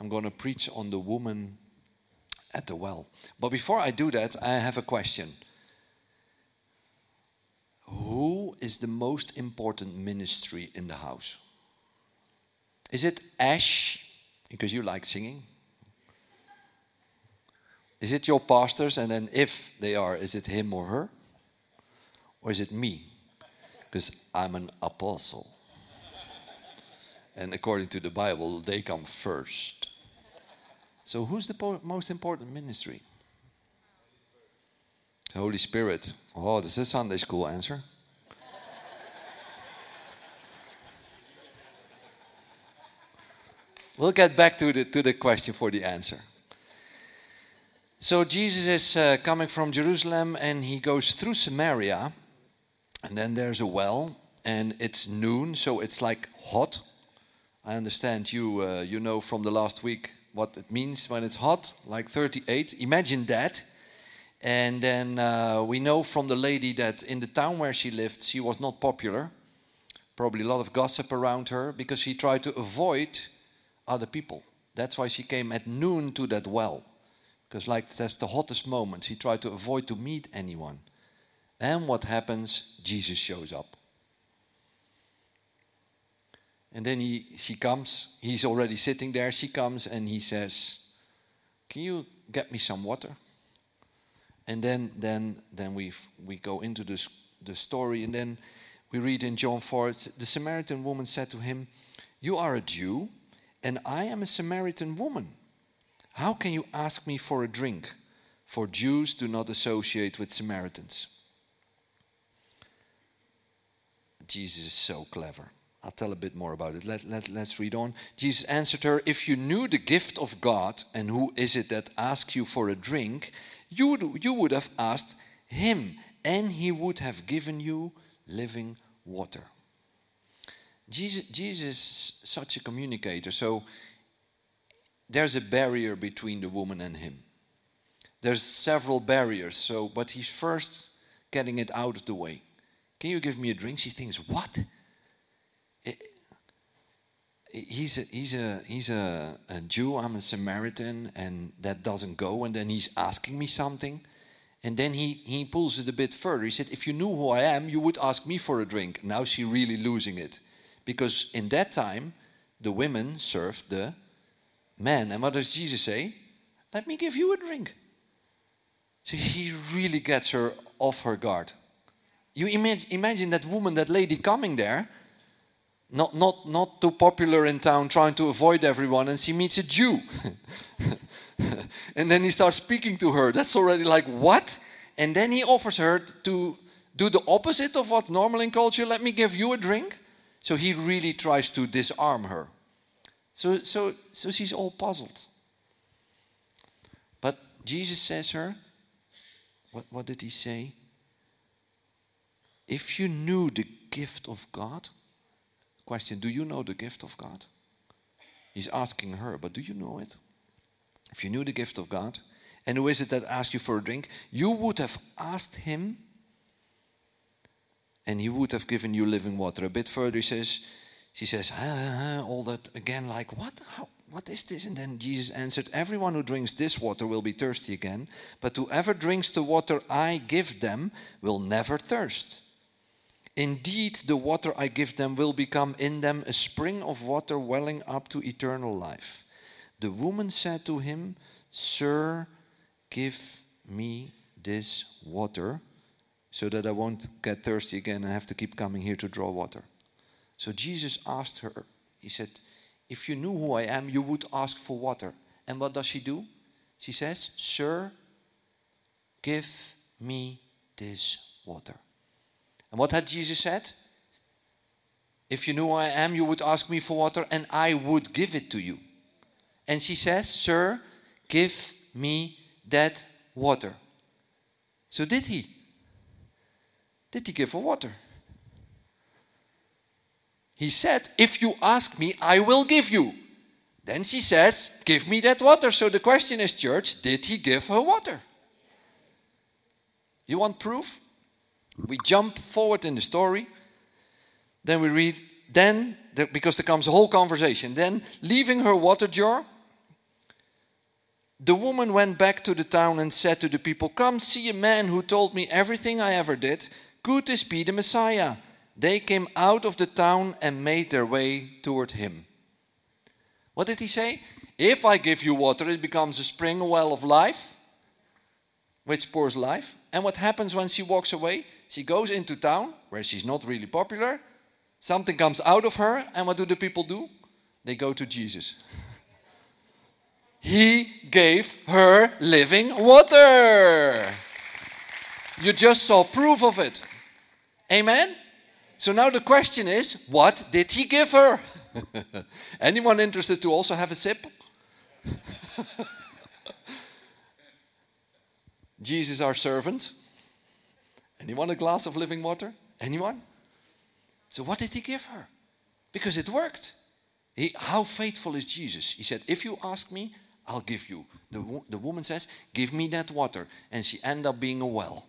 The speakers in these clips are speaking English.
I'm going to preach on the woman at the well. But before I do that, I have a question. Who is the most important ministry in the house? Is it Ash, because you like singing? Is it your pastors? And then, if they are, is it him or her? Or is it me? Because I'm an apostle. And according to the Bible, they come first. So, who's the most important ministry? Holy Spirit. Oh, this is Sunday school answer. we'll get back to the, to the question for the answer. So Jesus is uh, coming from Jerusalem and he goes through Samaria. And then there's a well, and it's noon, so it's like hot. I understand you, uh, you know from the last week what it means when it's hot, like 38. Imagine that. And then uh, we know from the lady that in the town where she lived, she was not popular. Probably a lot of gossip around her because she tried to avoid other people. That's why she came at noon to that well because like that's the hottest moment. She tried to avoid to meet anyone. And what happens? Jesus shows up. And then he, she comes, he's already sitting there. She comes and he says, Can you get me some water? And then, then, then we, we go into this, the story, and then we read in John 4 the Samaritan woman said to him, You are a Jew, and I am a Samaritan woman. How can you ask me for a drink? For Jews do not associate with Samaritans. Jesus is so clever. I'll tell a bit more about it. Let, let, let's read on. Jesus answered her, If you knew the gift of God and who is it that asks you for a drink, you would, you would have asked him, and he would have given you living water. Jesus, Jesus is such a communicator. So there's a barrier between the woman and him. There's several barriers, so but he's first getting it out of the way. Can you give me a drink? She thinks, what? He's a, he's a, he's a, a Jew, I'm a Samaritan, and that doesn't go. And then he's asking me something. And then he, he pulls it a bit further. He said, If you knew who I am, you would ask me for a drink. Now she really losing it. Because in that time, the women served the men. And what does Jesus say? Let me give you a drink. So he really gets her off her guard. You imagine, imagine that woman, that lady coming there, not, not, not too popular in town, trying to avoid everyone, and she meets a Jew. and then he starts speaking to her. That's already like, what? And then he offers her to do the opposite of what's normal in culture. Let me give you a drink. So he really tries to disarm her. So, so, so she's all puzzled. But Jesus says her, what, what did he say? If you knew the gift of God, question, do you know the gift of God? He's asking her, but do you know it? If you knew the gift of God, and who is it that asked you for a drink? You would have asked him, and he would have given you living water. A bit further, he says, she says, ah, all that again, like, what? How, what is this? And then Jesus answered, Everyone who drinks this water will be thirsty again, but whoever drinks the water I give them will never thirst. Indeed, the water I give them will become in them a spring of water welling up to eternal life. The woman said to him, Sir, give me this water so that I won't get thirsty again and have to keep coming here to draw water. So Jesus asked her, He said, If you knew who I am, you would ask for water. And what does she do? She says, Sir, give me this water. And what had Jesus said? If you knew I am, you would ask me for water, and I would give it to you. And she says, Sir, give me that water. So did he? Did he give her water? He said, If you ask me, I will give you. Then she says, Give me that water. So the question is, church, did he give her water? You want proof? We jump forward in the story. Then we read, then, because there comes a whole conversation. Then, leaving her water jar, The woman went back to the town and said to the people, Come see a man who told me everything I ever did. Could this be the Messiah? They came out of the town and made their way toward him. What did he say? If I give you water, it becomes a spring, a well of life, which pours life. And what happens when she walks away? She goes into town where she's not really popular. Something comes out of her, and what do the people do? They go to Jesus. he gave her living water. You just saw proof of it. Amen? So now the question is what did he give her? Anyone interested to also have a sip? Jesus, our servant. Anyone a glass of living water? Anyone? So, what did he give her? Because it worked. He, how faithful is Jesus? He said, If you ask me, I'll give you. The, the woman says, Give me that water. And she ended up being a well.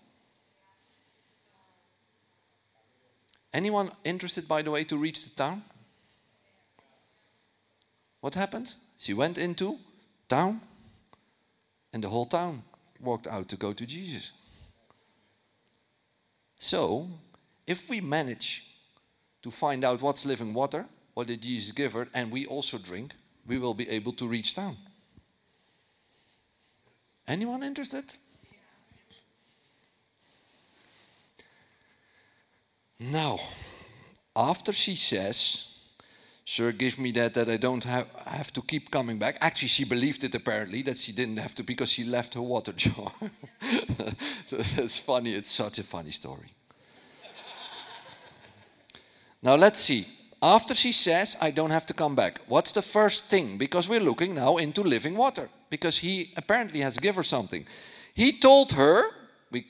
Anyone interested, by the way, to reach the town? What happened? She went into town, and the whole town walked out to go to Jesus. So, if we manage to find out what's living water, what did Jesus give her, and we also drink, we will be able to reach town. Anyone interested? Now, after she says, Sir, give me that, that I don't have, have to keep coming back. Actually, she believed it apparently, that she didn't have to because she left her water jar. so it's funny, it's such a funny story. now let's see. After she says, I don't have to come back, what's the first thing? Because we're looking now into living water, because he apparently has given her something. He told her, we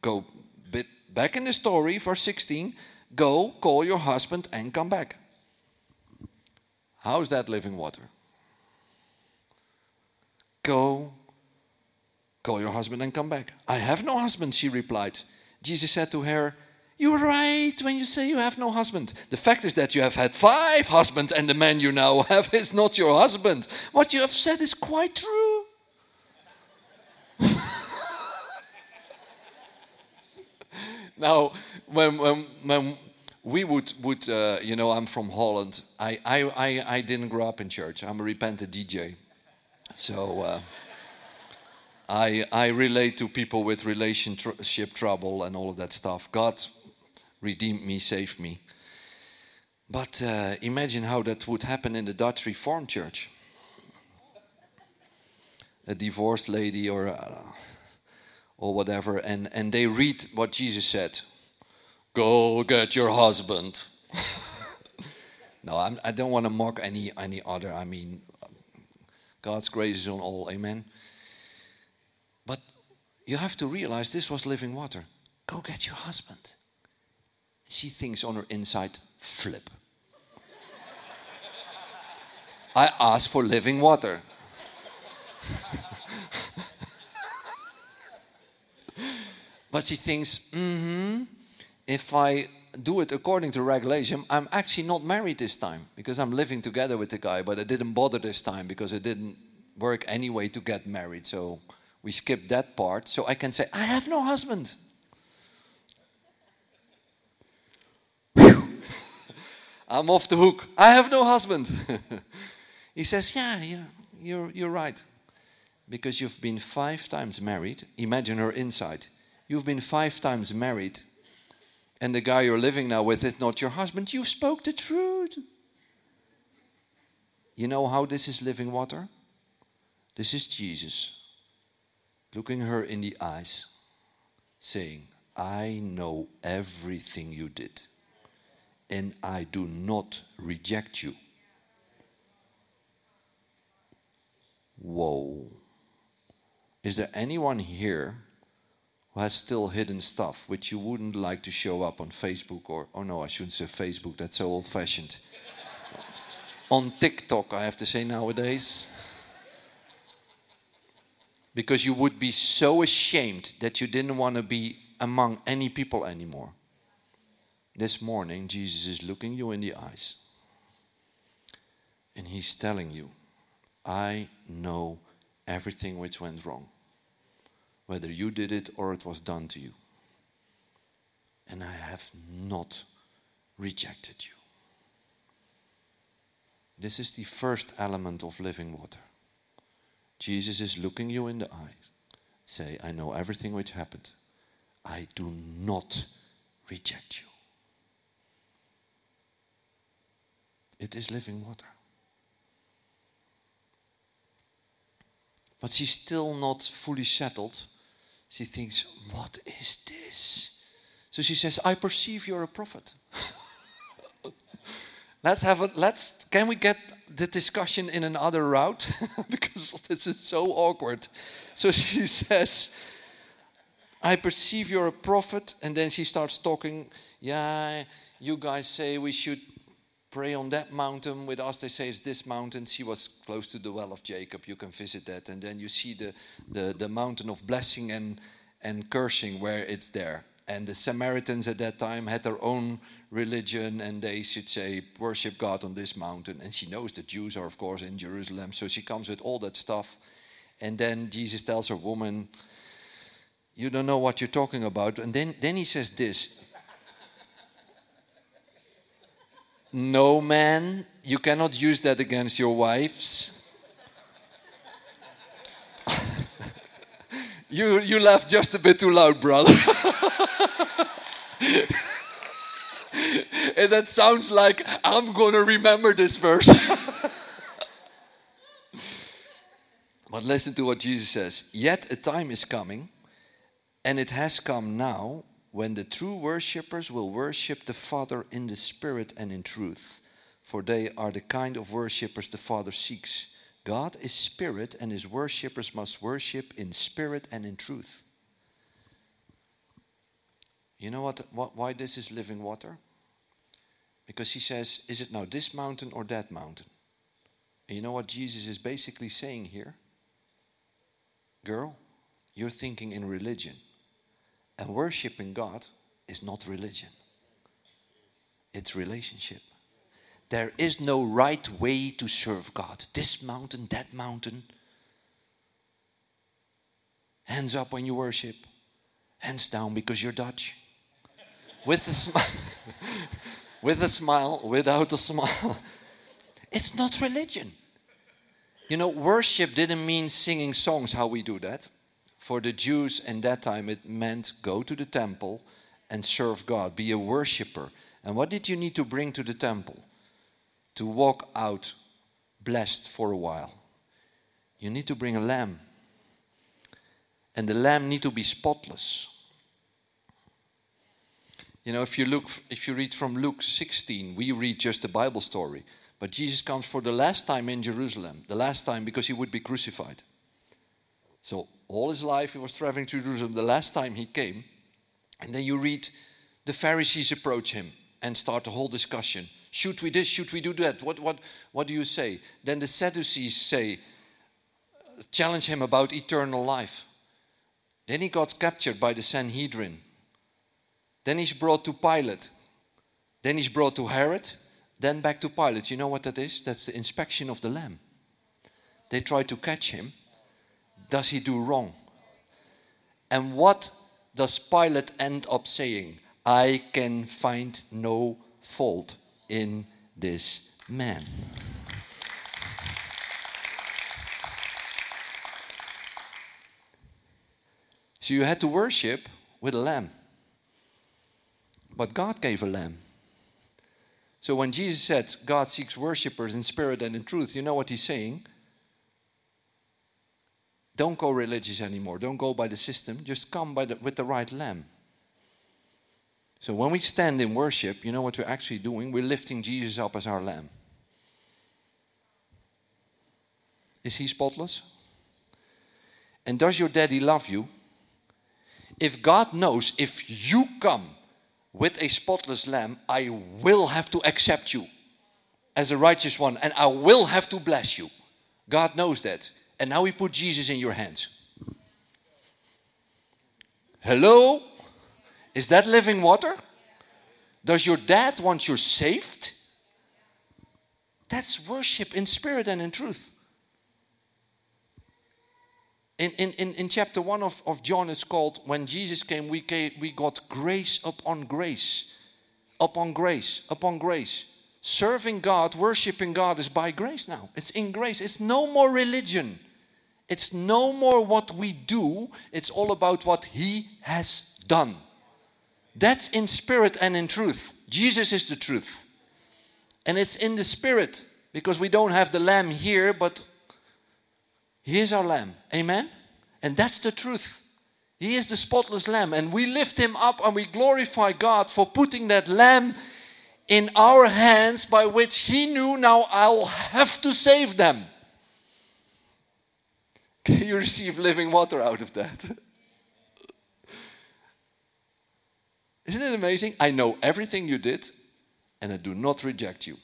go bit back in the story, verse 16, go call your husband and come back. How's that living water? Go, call your husband and come back. I have no husband, she replied. Jesus said to her, You're right when you say you have no husband. The fact is that you have had five husbands, and the man you now have is not your husband. What you have said is quite true. now, when, when, when we would, would uh, you know, I'm from Holland. I, I, I, I, didn't grow up in church. I'm a repentant DJ. So uh, I, I relate to people with relationship trouble and all of that stuff. God redeemed me, saved me. But uh, imagine how that would happen in the Dutch Reformed Church. A divorced lady or, uh, or whatever, and, and they read what Jesus said Go get your husband. no, I'm, I do not want to mock any, any other. I mean, God's grace is on all. Amen. But you have to realize this was living water. Go get your husband. She thinks on her inside flip. I asked for living water. but she thinks, mm hmm if I do it according to regulation, I'm actually not married this time because I'm living together with the guy, but I didn't bother this time because it didn't work anyway to get married. So we skipped that part. So I can say, I have no husband. I'm off the hook. I have no husband. he says, Yeah, you're, you're, you're right. Because you've been five times married. Imagine her inside. You've been five times married and the guy you're living now with is not your husband, you spoke the truth. You know how this is living water? This is Jesus looking her in the eyes, saying, I know everything you did, and I do not reject you. Whoa. Is there anyone here has still hidden stuff which you wouldn't like to show up on Facebook or, oh no, I shouldn't say Facebook, that's so old fashioned. on TikTok, I have to say nowadays. Because you would be so ashamed that you didn't want to be among any people anymore. This morning, Jesus is looking you in the eyes and he's telling you, I know everything which went wrong, whether you did it or it was done to you. And I have not rejected you. This is the first element of living water. Jesus is looking you in the eyes. Say, I know everything which happened. I do not reject you. It is living water. But she's still not fully settled. She thinks, What is this? So she says, I perceive you're a prophet. let's have a let's can we get the discussion in another route? because this is so awkward. So she says, I perceive you're a prophet, and then she starts talking, yeah, you guys say we should pray on that mountain. With us, they say it's this mountain. She was close to the well of Jacob. You can visit that. And then you see the, the, the mountain of blessing and, and cursing where it's there. And the Samaritans at that time had their own religion and they should say, worship God on this mountain. And she knows the Jews are, of course, in Jerusalem. So she comes with all that stuff. And then Jesus tells her, Woman, you don't know what you're talking about. And then, then he says this No, man, you cannot use that against your wives. you, you laugh just a bit too loud, brother. and that sounds like I'm going to remember this verse. but listen to what Jesus says. Yet a time is coming, and it has come now when the true worshippers will worship the Father in the Spirit and in truth, for they are the kind of worshippers the Father seeks. God is spirit, and his worshippers must worship in spirit and in truth. You know what, what, why this is living water? Because he says, Is it now this mountain or that mountain? And you know what Jesus is basically saying here? Girl, you're thinking in religion. And worshiping God is not religion, it's relationship. There is no right way to serve God. This mountain, that mountain. Hands up when you worship, hands down because you're Dutch. With a smile, with a smile, without a smile. It's not religion. You know, worship didn't mean singing songs how we do that. For the Jews in that time, it meant go to the temple and serve God, be a worshiper. And what did you need to bring to the temple? To walk out blessed for a while. You need to bring a lamb. And the lamb need to be spotless. You know, if you look, if you read from Luke 16, we read just the Bible story. But Jesus comes for the last time in Jerusalem, the last time because he would be crucified. So all his life he was traveling to Jerusalem. The last time he came, and then you read the Pharisees approach him and start a whole discussion. Should we this? Should we do that? What, what, what do you say? Then the Sadducees say, challenge him about eternal life. Then he got captured by the Sanhedrin. Then he's brought to Pilate. Then he's brought to Herod. Then back to Pilate. You know what that is? That's the inspection of the lamb. They try to catch him does he do wrong? And what does Pilate end up saying? I can find no fault in this man. So you had to worship with a lamb. But God gave a lamb. So when Jesus said God seeks worshippers in spirit and in truth, you know what he's saying? Don't go religious anymore. Don't go by the system. Just come by the, with the right lamb. So when we stand in worship, you know what we're actually doing? We're lifting Jesus up as our lamb. Is he spotless? And does your daddy love you? If God knows if you come with a spotless lamb, I will have to accept you as a righteous one and I will have to bless you. God knows that. And now we put Jesus in your hands. Hello? Is that living water? Does your dad want you saved? That's worship in spirit and in truth. In, in, in, in chapter 1 of, of John, it's called When Jesus came we, came, we got grace upon grace, upon grace, upon grace. Serving God, worshiping God is by grace now. It's in grace. It's no more religion. It's no more what we do. It's all about what He has done. That's in spirit and in truth. Jesus is the truth. And it's in the spirit because we don't have the lamb here, but He is our lamb. Amen? And that's the truth. He is the spotless lamb. And we lift Him up and we glorify God for putting that lamb in our hands by which he knew now I'll have to save them. Can you receive living water out of that? Isn't it amazing? I know everything you did and I do not reject you.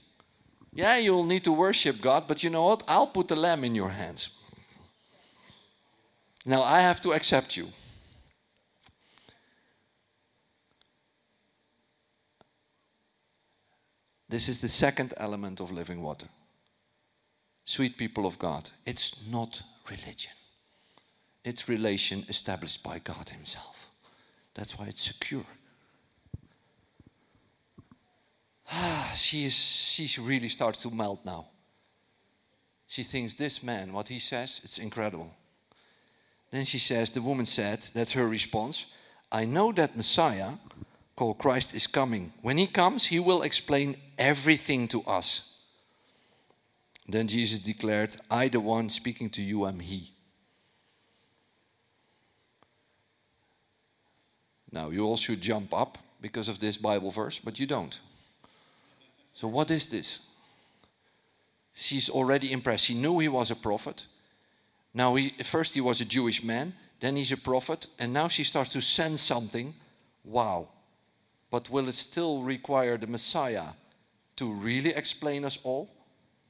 Yeah, you'll need to worship God, but you know what? I'll put the lamb in your hands. Now I have to accept you. This is the second element of living water. Sweet people of God, it's not religion, it's relation established by God Himself. That's why it's secure. Ah, she, is, she really starts to melt now. She thinks this man, what he says, it's incredible. Then she says, the woman said, that's her response, I know that Messiah, called Christ is coming. When he comes, he will explain everything to us. Then Jesus declared, I, the one speaking to you, am he. Now, you all should jump up because of this Bible verse, but you don't. So, what is this? She's already impressed. She knew he was a prophet. Now, he, first he was a Jewish man, then he's a prophet, and now she starts to sense something. Wow, but will it still require the Messiah to really explain us all?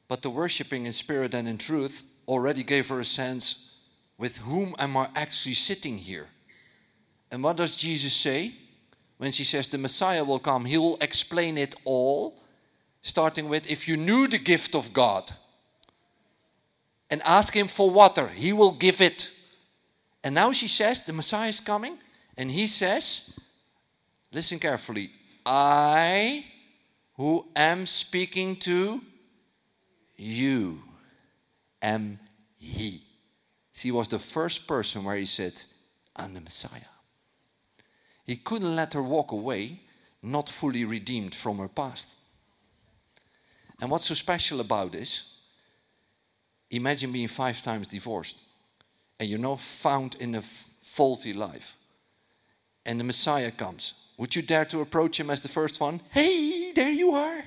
But the worshipping in spirit and in truth already gave her a sense with whom am I actually sitting here? And what does Jesus say? When she says the Messiah will come, he will explain it all, starting with if you knew the gift of God and ask him for water, he will give it. And now she says the Messiah is coming, and he says, Listen carefully. I, who am speaking to you, am He. He was the first person where he said, I'm the Messiah. He couldn't let her walk away, not fully redeemed from her past. And what's so special about this? Imagine being five times divorced and you're now found in a faulty life. And the Messiah comes would you dare to approach him as the first one? Hey, there you are.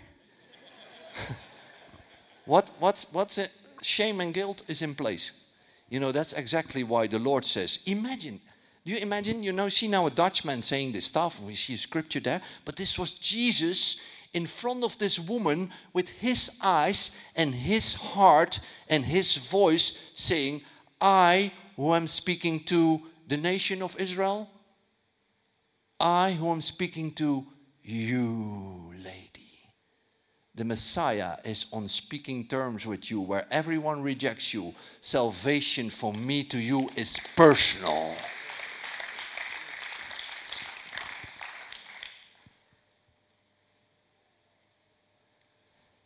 what, what, what's it? Shame and guilt is in place. You know, that's exactly why the Lord says, imagine. Do you imagine? You know, see now a Dutchman saying this stuff, we see scripture there, but this was Jesus in front of this woman with his eyes and his heart and his voice saying, I, who am speaking to the nation of Israel, I, who am speaking to you, lady. The Messiah is on speaking terms with you where everyone rejects you. Salvation from me to you is personal.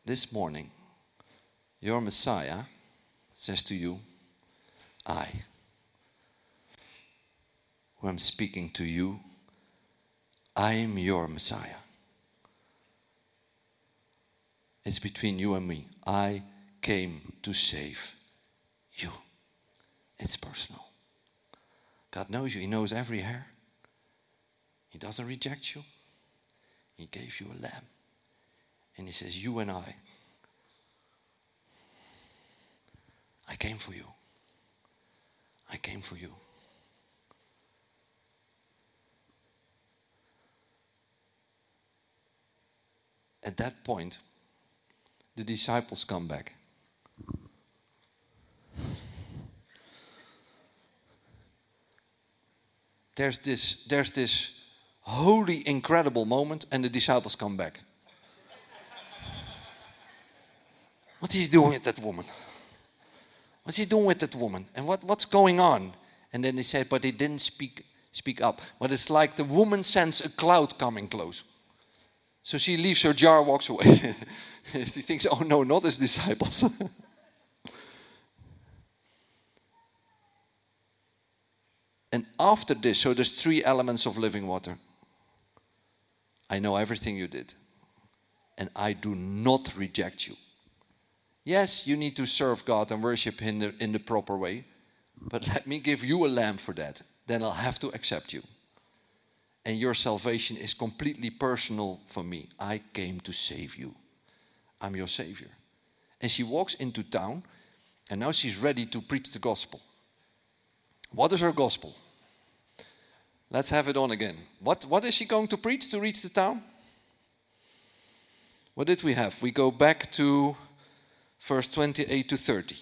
This morning, your Messiah says to you, I, who am speaking to you, I am your Messiah. It's between you and me. I came to save you. It's personal. God knows you, He knows every hair. He doesn't reject you. He gave you a lamb. And He says, You and I, I came for you. I came for you. At that point, the disciples come back. There's this, there's this holy, incredible moment, and the disciples come back. what is he doing with that woman? What's he doing with that woman? And what, what's going on? And then they said, but they didn't speak, speak up. But it's like the woman senses a cloud coming close. So she leaves her jar, walks away. she thinks, oh no, not his disciples. and after this, so there's three elements of living water. I know everything you did, and I do not reject you. Yes, you need to serve God and worship Him in the, in the proper way, but let me give you a lamb for that. Then I'll have to accept you. And your salvation is completely personal for me. I came to save you. I'm your Savior. And she walks into town, and now she's ready to preach the gospel. What is her gospel? Let's have it on again. What, what is she going to preach to reach the town? What did we have? We go back to verse 28 to 30.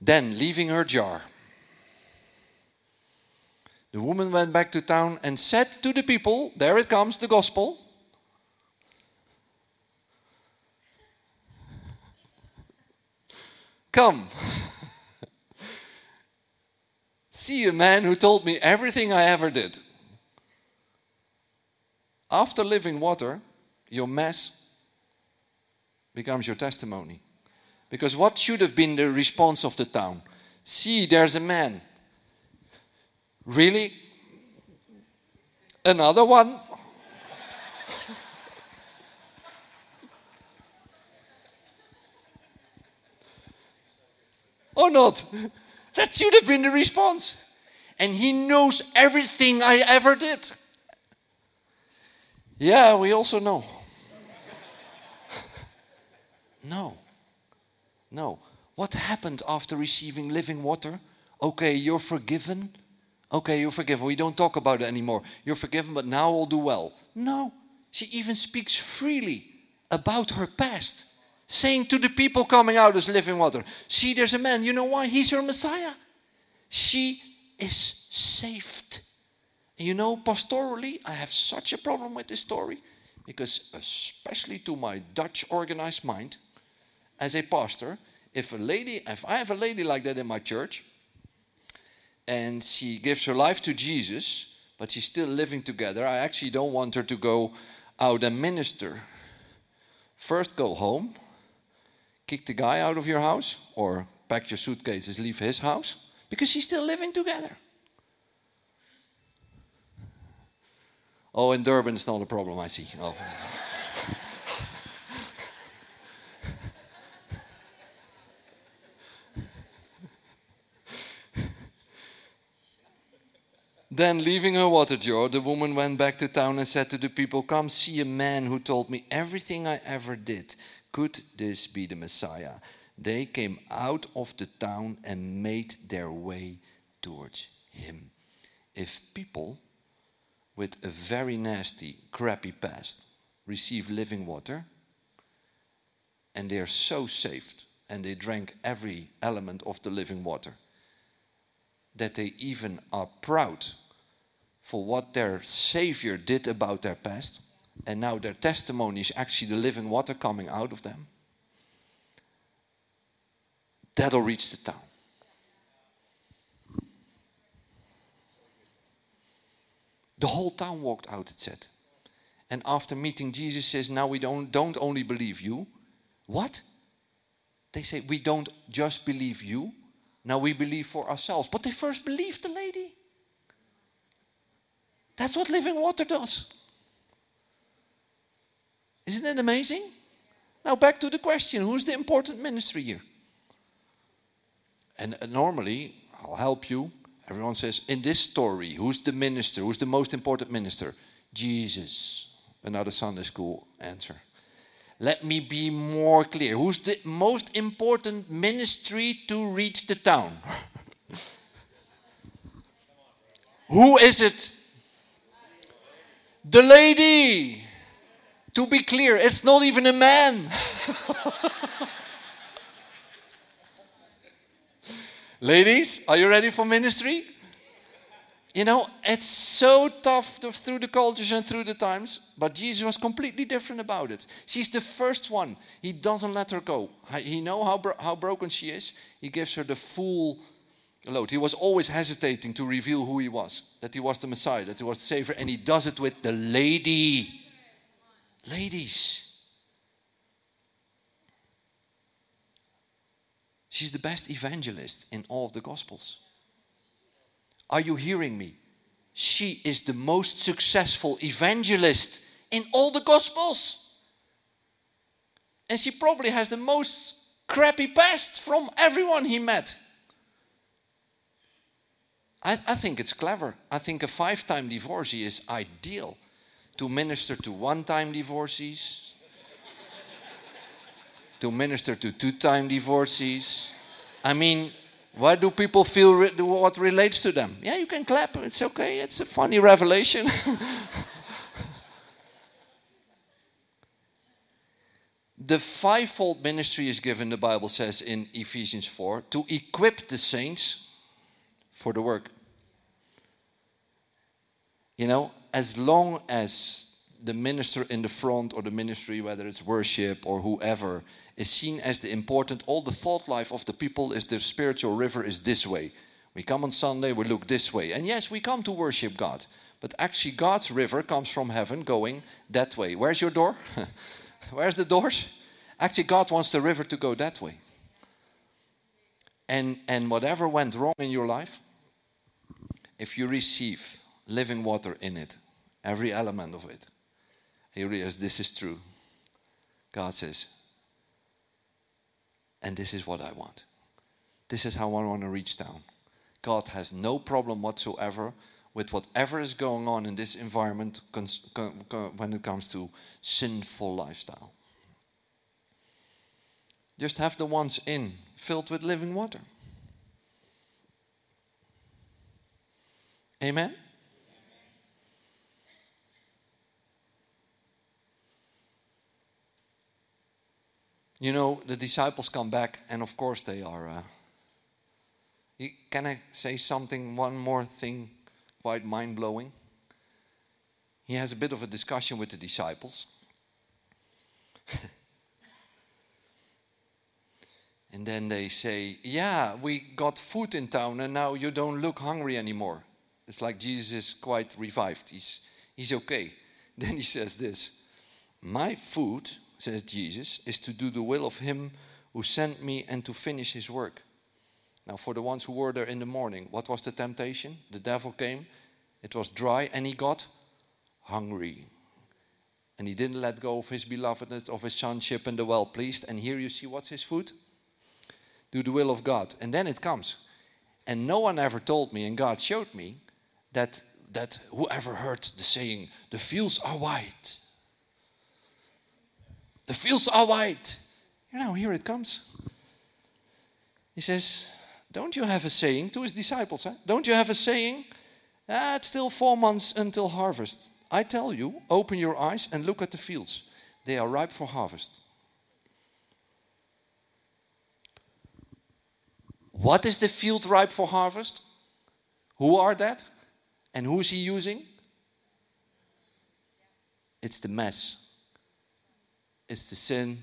Then, leaving her jar, the woman went back to town and said to the people, There it comes, the gospel. Come. See a man who told me everything I ever did. After living water, your mess becomes your testimony. Because what should have been the response of the town? See, there's a man. Really? Another one? or not? That should have been the response. And he knows everything I ever did. Yeah, we also know. no. No. What happened after receiving living water? Okay, you're forgiven. Okay, you're forgiven. We don't talk about it anymore. You're forgiven, but now all do well. No. She even speaks freely about her past saying to the people coming out as living water, See, there's a man. You know why? He's your Messiah. She is saved. And you know, pastorally, I have such a problem with this story because, especially to my Dutch organized mind, as a pastor, if a lady, if I have a lady like that in my church, and she gives her life to Jesus, but she's still living together, I actually don't want her to go out and minister. First, go home, kick the guy out of your house or pack your suitcases, leave his house because she's still living together. Oh, in Durban, it's not a problem, I see. Oh. Then, leaving her water jar, the woman went back to town and said to the people, Come see a man who told me everything I ever did. Could this be the Messiah? They came out of the town and made their way towards him. If people with a very nasty, crappy past receive living water, and they are so saved, and they drank every element of the living water, that they even are proud for what their Savior did about their past and now their testimony is actually the living water coming out of them, that'll reach the town. The whole town walked out, it said. And after meeting Jesus says, now we don't, don't only believe you. What? They say, we don't just believe you. Now we believe for ourselves. But they first believed the lady. That's what living water does. Isn't it amazing? Now, back to the question who's the important ministry here? And uh, normally, I'll help you. Everyone says, in this story, who's the minister? Who's the most important minister? Jesus. Another Sunday school answer. Let me be more clear. Who's the most important ministry to reach the town? Who is it? The lady. To be clear, it's not even a man. Ladies, are you ready for ministry? You know, it's so tough to, through the cultures and through the times, but Jesus was completely different about it. She's the first one. He doesn't let her go. He know how, bro how broken she is. He gives her the full load. He was always hesitating to reveal who he was, that he was the Messiah, that he was the Savior, and he does it with the lady. Ladies. She's the best evangelist in all of the Gospels. Are you hearing me? She is the most successful evangelist in all the Gospels. And she probably has the most crappy past from everyone he met. I, I think it's clever. I think a five time divorcee is ideal to minister to one time divorcees, to minister to two time divorcees. I mean, why do people feel re what relates to them? Yeah, you can clap, it's okay, it's a funny revelation. the fivefold ministry is given, the Bible says in Ephesians 4, to equip the saints for the work. You know, as long as the minister in the front or the ministry, whether it's worship or whoever, is seen as the important, all the thought life of the people is the spiritual river is this way. We come on Sunday, we look this way. And yes, we come to worship God. But actually, God's river comes from heaven going that way. Where's your door? Where's the doors? Actually, God wants the river to go that way. And, and whatever went wrong in your life, if you receive living water in it, every element of it, you realize this is true. God says, and this is what I want. This is how I want to reach down. God has no problem whatsoever with whatever is going on in this environment when it comes to sinful lifestyle. Just have the ones in filled with living water. Amen? You know, the disciples come back, and of course they are. Uh, can I say something, one more thing, quite mind blowing? He has a bit of a discussion with the disciples. and then they say, Yeah, we got food in town, and now you don't look hungry anymore. It's like Jesus is quite revived. He's, he's okay. Then he says this My food, says Jesus, is to do the will of him who sent me and to finish his work. Now, for the ones who were there in the morning, what was the temptation? The devil came, it was dry, and he got hungry. And he didn't let go of his belovedness, of his sonship, and the well pleased. And here you see what's his food? Do the will of God. And then it comes. And no one ever told me, and God showed me, that, that whoever heard the saying, the fields are white. The fields are white. You know, here it comes. He says, Don't you have a saying to his disciples? Huh? Don't you have a saying? Ah, it's still four months until harvest. I tell you, open your eyes and look at the fields. They are ripe for harvest. What is the field ripe for harvest? Who are that? And who is he using? It's the mess. It's the sin.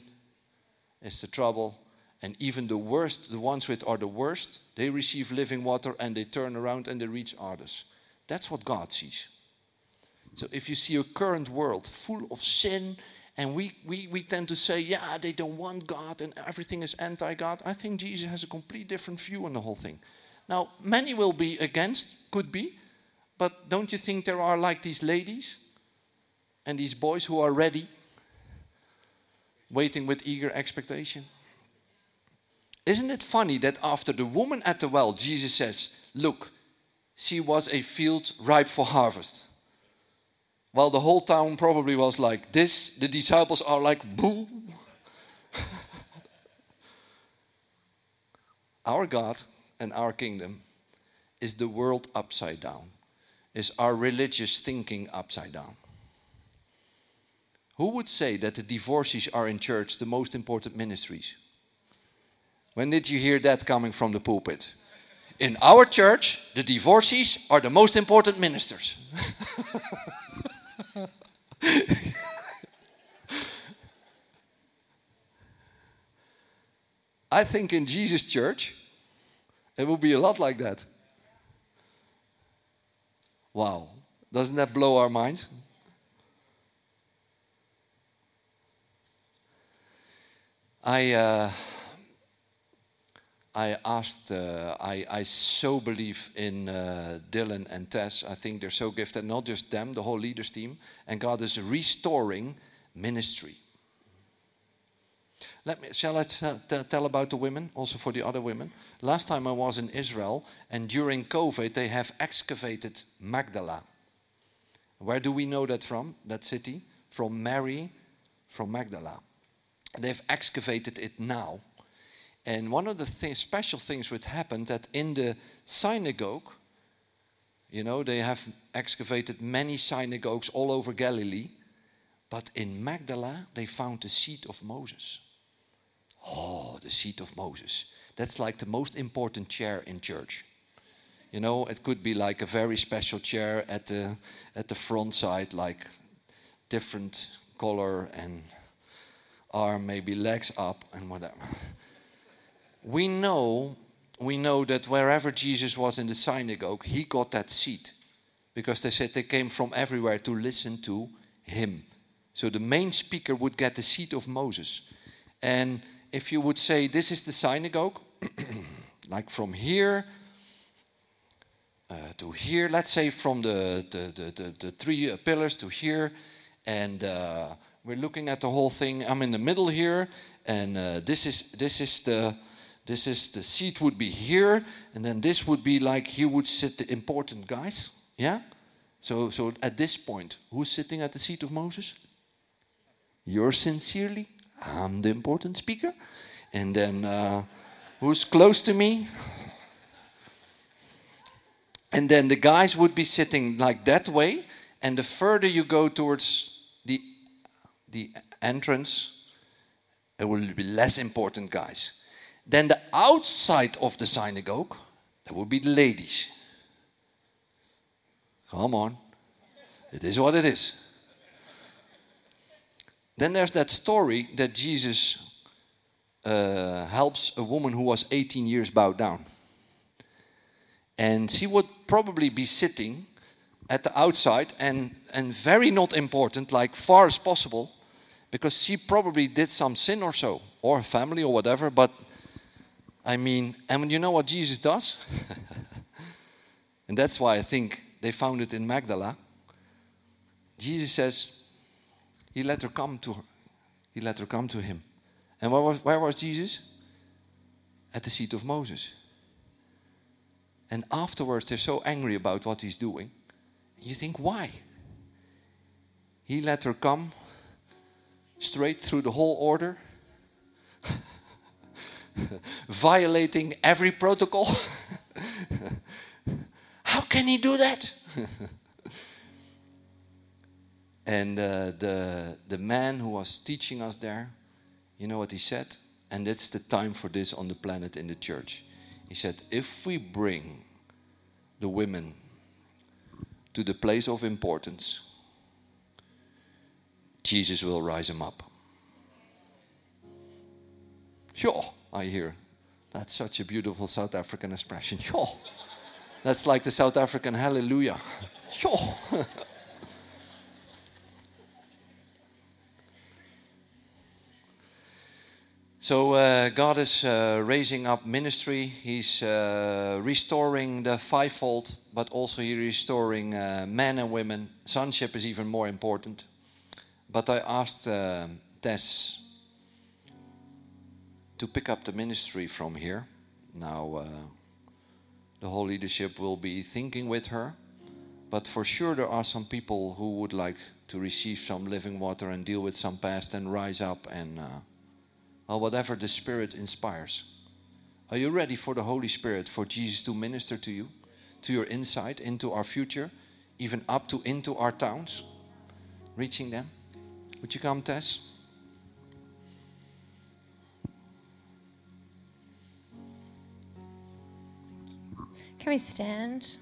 It's the trouble. And even the worst, the ones which are the worst, they receive living water and they turn around and they reach others. That's what God sees. So if you see a current world full of sin, and we, we, we tend to say, yeah, they don't want God and everything is anti God, I think Jesus has a complete different view on the whole thing. Now, many will be against, could be, but don't you think there are like these ladies and these boys who are ready, waiting with eager expectation? Isn't it funny that after the woman at the well, Jesus says, Look, she was a field ripe for harvest. While the whole town probably was like this, the disciples are like, boo. our God and our kingdom is the world upside down is our religious thinking upside down. Who would say that the divorcees are in church the most important ministries? When did you hear that coming from the pulpit? In our church, the divorcees are the most important ministers. I think in Jesus' church, It will be a lot like that. Wow. Doesn't that blow our minds? I, uh, I asked, uh, I, I so believe in uh, Dylan and Tess. I think they're so gifted, not just them, the whole leaders team. And God is restoring ministry. Let me, shall I tell about the women, also for the other women? Last time I was in Israel, and during COVID, they have excavated Magdala. Where do we know that from, that city? From Mary, from Magdala. They've excavated it now. And one of the th special things would happen that in the synagogue, you know, they have excavated many synagogues all over Galilee, but in Magdala they found the seat of Moses. Oh, the seat of Moses. That's like the most important chair in church. You know, it could be like a very special chair at the at the front side, like different color and arm, maybe legs up and whatever. We know, we know that wherever Jesus was in the synagogue, he got that seat. Because they said they came from everywhere to listen to him. So the main speaker would get the seat of Moses. And if you would say, This is the synagogue, like from here uh, to here, let's say from the, the, the, the, the three uh, pillars to here, and uh, we're looking at the whole thing. I'm in the middle here, and uh, this is this is the this is the seat would be here, and then this would be like here would sit the important guys. Yeah. So so at this point, who's sitting at the seat of Moses? You're sincerely. I'm the important speaker, and then uh, who's close to me? And then the guys would be sitting like that way, and the further you go towards the the entrance, it will be less important guys. Then the outside of the synagogue, that would be the ladies. Come on. It is what it is. Then there's that story that Jesus uh, helps a woman who was 18 years bowed down. And she would probably be sitting at the outside and, and very not important, like far as possible, because she probably did some sin or so, or family or whatever. But I mean, and you know what Jesus does? and that's why I think they found it in Magdala. Jesus says, He let her come to her. He let her come to him. And where was, where was Jesus? At the seat of Moses. And afterwards, they're so angry about what he's doing. You think, why? He let her come straight through the whole order, violating every protocol. How can he do that? and uh, the, the man who was teaching us there, you know what he said? And it's the time for this on the planet in the church. He said, if we bring the women to the place of importance, Jesus will rise them up. Sure, I hear. That's such a beautiful South African expression. Sure. That's like the South African hallelujah. Sure. So uh, God is uh, raising up ministry. He's uh, restoring the fivefold, but also He's restoring uh, men and women. Sonship is even more important. But I asked uh, Tess to pick up the ministry from here. Now, uh, the whole leadership will be thinking with her. But for sure, there are some people who would like to receive some living water and deal with some past and rise up and, well, whatever the Spirit inspires. Are you ready for the Holy Spirit, for Jesus to minister to you, to your insight, into our future, even up to into our towns, reaching them? Would you come, Tess? Can we stand?